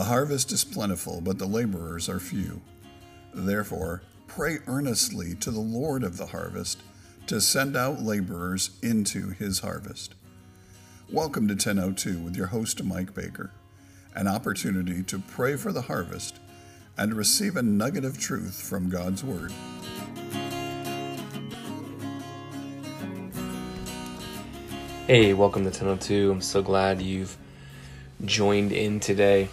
The harvest is plentiful, but the laborers are few. Therefore, pray earnestly to the Lord of the harvest to send out laborers into his harvest. Welcome to 1002 with your host, Mike Baker, an opportunity to pray for the harvest and receive a nugget of truth from God's Word. Hey, welcome to 1002. I'm so glad you've joined in today.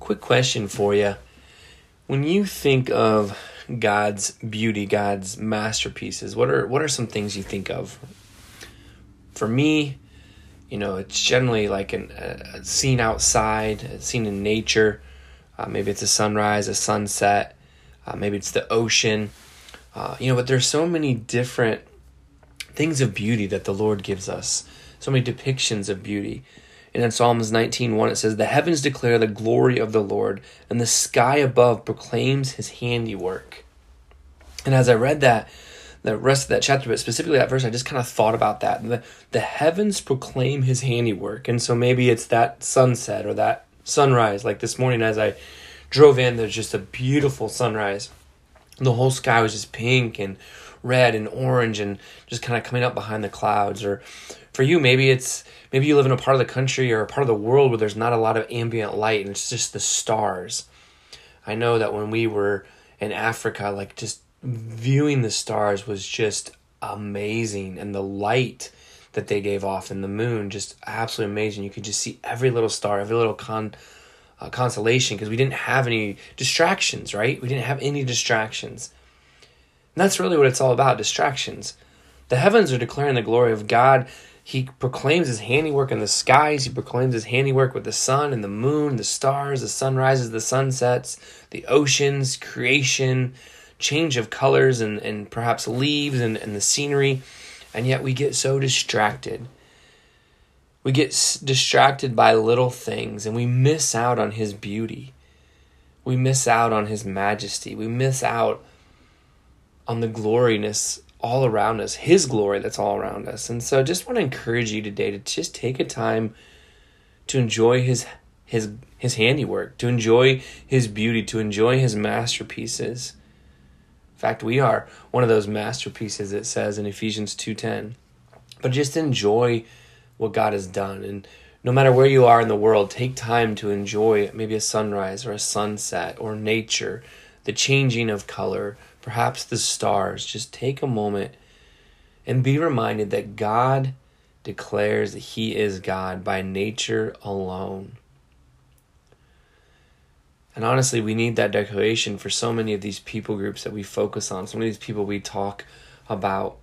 Quick question for you. When you think of God's beauty, God's masterpieces, what are what are some things you think of? For me, you know, it's generally like an, a, scene outside, a scene in nature. Uh, maybe it's a sunrise, a sunset. Uh, maybe it's the ocean. Uh, you know, but there's so many different things of beauty that the Lord gives us. So many depictions of beauty. And in Psalms 19:1 it says, "The heavens declare the glory of the Lord, and the sky above proclaims his handiwork." And as I read that, the rest of that chapter, but specifically that verse, I just kind of thought about that. The, the heavens proclaim his handiwork. And so maybe it's that sunset or that sunrise. Like this morning as I drove in, there's just a beautiful sunrise. The whole sky was just pink and red and orange and just kind of coming up behind the clouds. Or for you, maybe it's maybe you live in a part of the country or a part of the world where there's not a lot of ambient light and it's just the stars. I know that when we were in Africa, like just viewing the stars was just amazing and the light that they gave off and the moon just absolutely amazing. You could just see every little star, every little con uh, constellation because we didn't have any distractions, right? We didn't have any distractions. And that's really what it's all about distractions. The heavens are declaring the glory of God. He proclaims his handiwork in the skies. He proclaims his handiwork with the sun and the moon, the stars, the sunrises, the sunsets, the oceans, creation, change of colors and, and perhaps leaves and, and the scenery. And yet we get so distracted. We get s- distracted by little things and we miss out on his beauty. We miss out on his majesty. We miss out on the gloriness all around us, His glory that's all around us. And so I just want to encourage you today to just take a time to enjoy His His His handiwork, to enjoy His beauty, to enjoy His masterpieces. In fact, we are one of those masterpieces. It says in Ephesians two ten. But just enjoy what God has done, and no matter where you are in the world, take time to enjoy maybe a sunrise or a sunset or nature, the changing of color perhaps the stars, just take a moment and be reminded that God declares that He is God by nature alone. And honestly, we need that declaration for so many of these people groups that we focus on, so many of these people we talk about,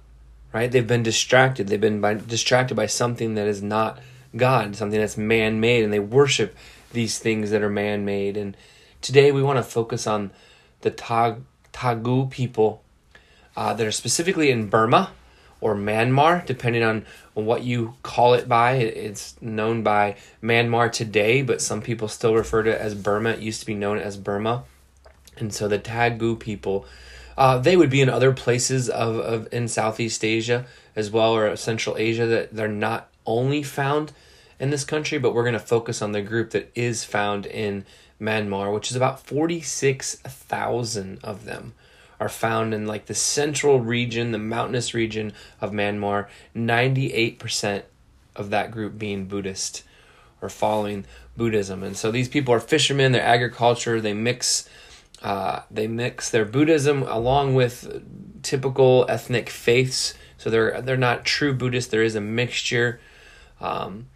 right? They've been distracted. They've been by, distracted by something that is not God, something that's man made, and they worship these things that are man made. And today we want to focus on the Tag Tagu people uh, that are specifically in Burma or Myanmar, depending on what you call it by. It's known by Myanmar today, but some people still refer to it as Burma. It used to be known as Burma. And so the Tagu people, uh, they would be in other places of, of in Southeast Asia as well, or Central Asia, that they're not only found in this country, but we're going to focus on the group that is found in Myanmar, which is about 46,000 of them are found in like the central region, the mountainous region of Myanmar. 98% of that group being Buddhist or following Buddhism. And so these people are fishermen, they're agriculture, they mix uh, they mix their Buddhism along with typical ethnic faiths. So they're they're not true Buddhist. There is a mixture. Um,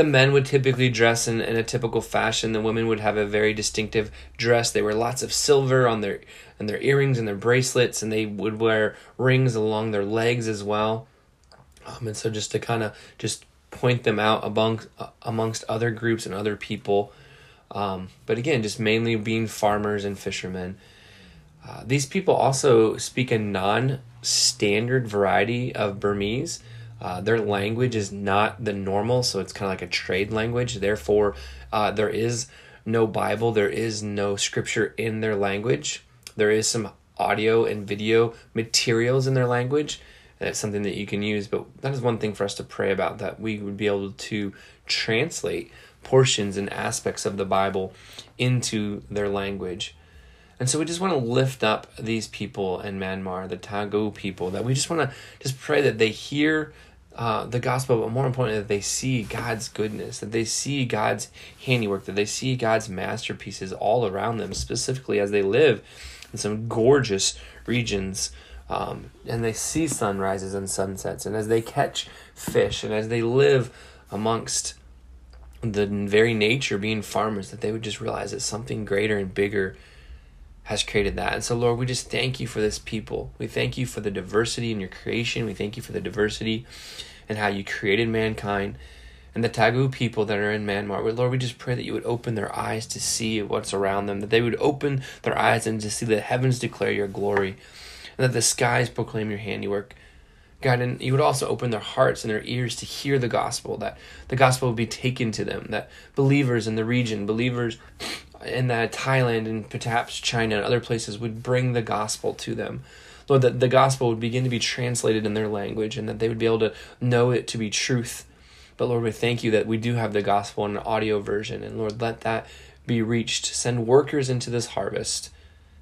the men would typically dress in, in a typical fashion. The women would have a very distinctive dress. They wear lots of silver on their and their earrings and their bracelets, and they would wear rings along their legs as well. Um, and so just to kind of just point them out amongst amongst other groups and other people. Um, but again, just mainly being farmers and fishermen. Uh, these people also speak a non-standard variety of Burmese. Uh, their language is not the normal, so it's kind of like a trade language. Therefore, uh, there is no Bible, there is no scripture in their language. There is some audio and video materials in their language, it's something that you can use. But that is one thing for us to pray about that we would be able to translate portions and aspects of the Bible into their language. And so we just want to lift up these people in Myanmar, the Tago people, that we just want to just pray that they hear uh, the gospel, but more importantly, that they see God's goodness, that they see God's handiwork, that they see God's masterpieces all around them, specifically as they live in some gorgeous regions. Um, and they see sunrises and sunsets, and as they catch fish, and as they live amongst the very nature being farmers, that they would just realize that something greater and bigger has created that. And so, Lord, we just thank you for this people. We thank you for the diversity in your creation. We thank you for the diversity and how you created mankind and the Tagu people that are in Myanmar. Lord, we just pray that you would open their eyes to see what's around them, that they would open their eyes and to see the heavens declare your glory, and that the skies proclaim your handiwork. God, and you would also open their hearts and their ears to hear the gospel, that the gospel would be taken to them, that believers in the region, believers in that Thailand and perhaps China and other places would bring the gospel to them. Lord, that the gospel would begin to be translated in their language and that they would be able to know it to be truth. But Lord, we thank you that we do have the gospel in an audio version. And Lord, let that be reached. Send workers into this harvest.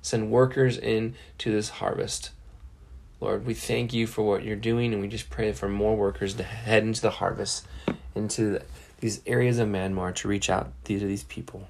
Send workers into this harvest. Lord, we thank you for what you're doing, and we just pray for more workers to head into the harvest, into these areas of Myanmar to reach out these to these people.